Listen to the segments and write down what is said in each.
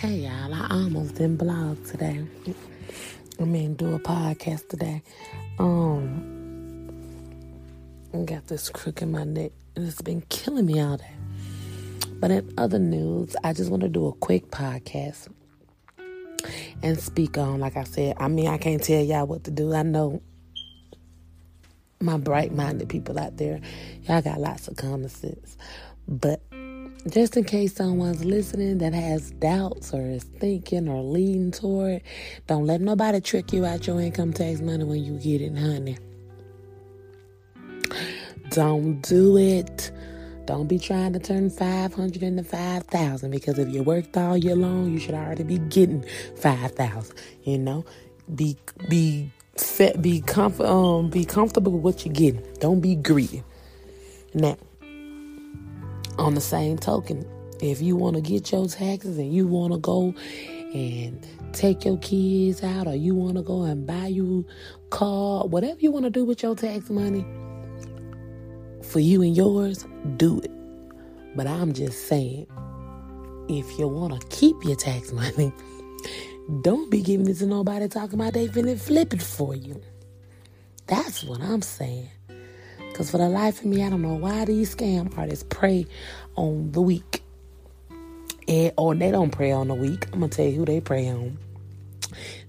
Hey y'all, I almost didn't blog today. I mean, do a podcast today. Um, I got this crook in my neck, and it's been killing me all day. But in other news, I just want to do a quick podcast and speak on, like I said, I mean, I can't tell y'all what to do. I know my bright minded people out there, y'all got lots of common sense. But just in case someone's listening that has doubts or is thinking or leaning toward, it, don't let nobody trick you out your income tax money when you get it, honey. Don't do it. Don't be trying to turn 500 into 5,000 because if you worked all year long, you should already be getting 5,000. You know, be be set, be comf- um, be comfortable with what you're getting. Don't be greedy. Now, on the same token, if you want to get your taxes and you want to go and take your kids out or you want to go and buy you car, whatever you want to do with your tax money for you and yours, do it. But I'm just saying, if you want to keep your tax money, don't be giving it to nobody talking about they finna flip it for you. That's what I'm saying. Because for the life of me, I don't know why these scam artists prey on the weak. And, or they don't prey on the weak. I'm going to tell you who they prey on.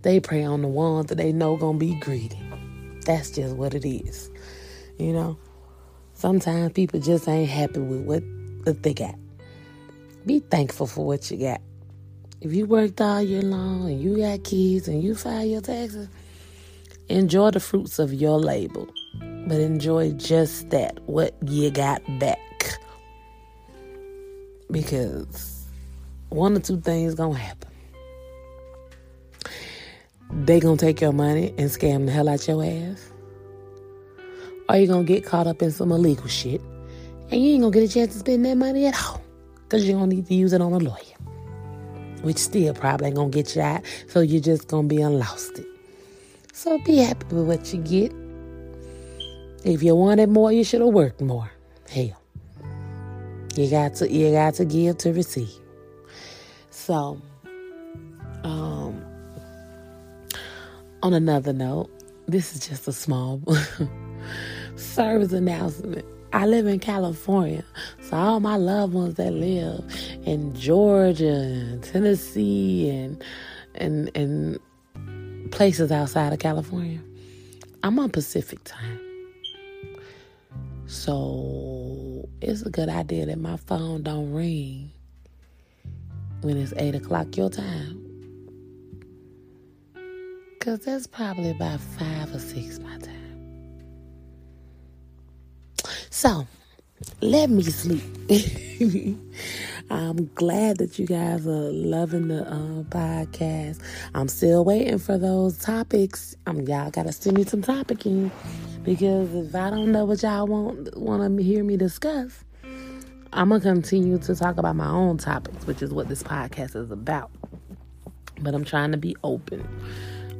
They prey on the ones that they know going to be greedy. That's just what it is. You know? Sometimes people just ain't happy with what, what they got. Be thankful for what you got. If you worked all year long and you got kids and you file your taxes, enjoy the fruits of your labor. But enjoy just that, what you got back. Because one or two things gonna happen. They gonna take your money and scam the hell out your ass. Or you gonna get caught up in some illegal shit. And you ain't gonna get a chance to spend that money at all. Cause you're gonna need to use it on a lawyer which still probably ain't gonna get you out. So you're just gonna be unlost it. So be happy with what you get. If you wanted more, you should have worked more. Hell, you got to you got to give to receive. So, um, on another note, this is just a small service announcement. I live in California, so all my loved ones that live in Georgia and Tennessee and and and places outside of California, I'm on Pacific time. So it's a good idea that my phone don't ring when it's eight o'clock your time. Cause that's probably about five or six my time. So, let me sleep. I'm glad that you guys are loving the uh, podcast. I'm still waiting for those topics. Um, y'all gotta send me some topicing because if I don't know what y'all want want to hear me discuss, I'm gonna continue to talk about my own topics, which is what this podcast is about. But I'm trying to be open.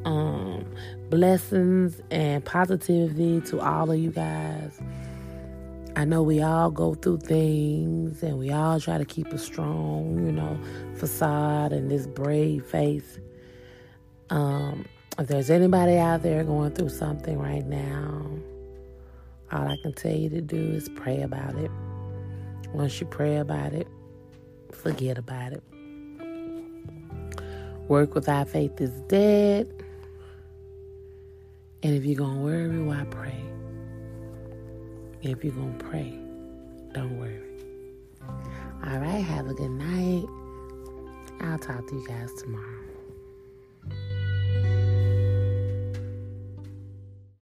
Um, blessings and positivity to all of you guys. I know we all go through things and we all try to keep a strong, you know, facade and this brave face. Um, if there's anybody out there going through something right now, all I can tell you to do is pray about it. Once you pray about it, forget about it. Work without faith is dead. And if you're going to worry, why pray? If you're going to pray, don't worry. All right, have a good night. I'll talk to you guys tomorrow.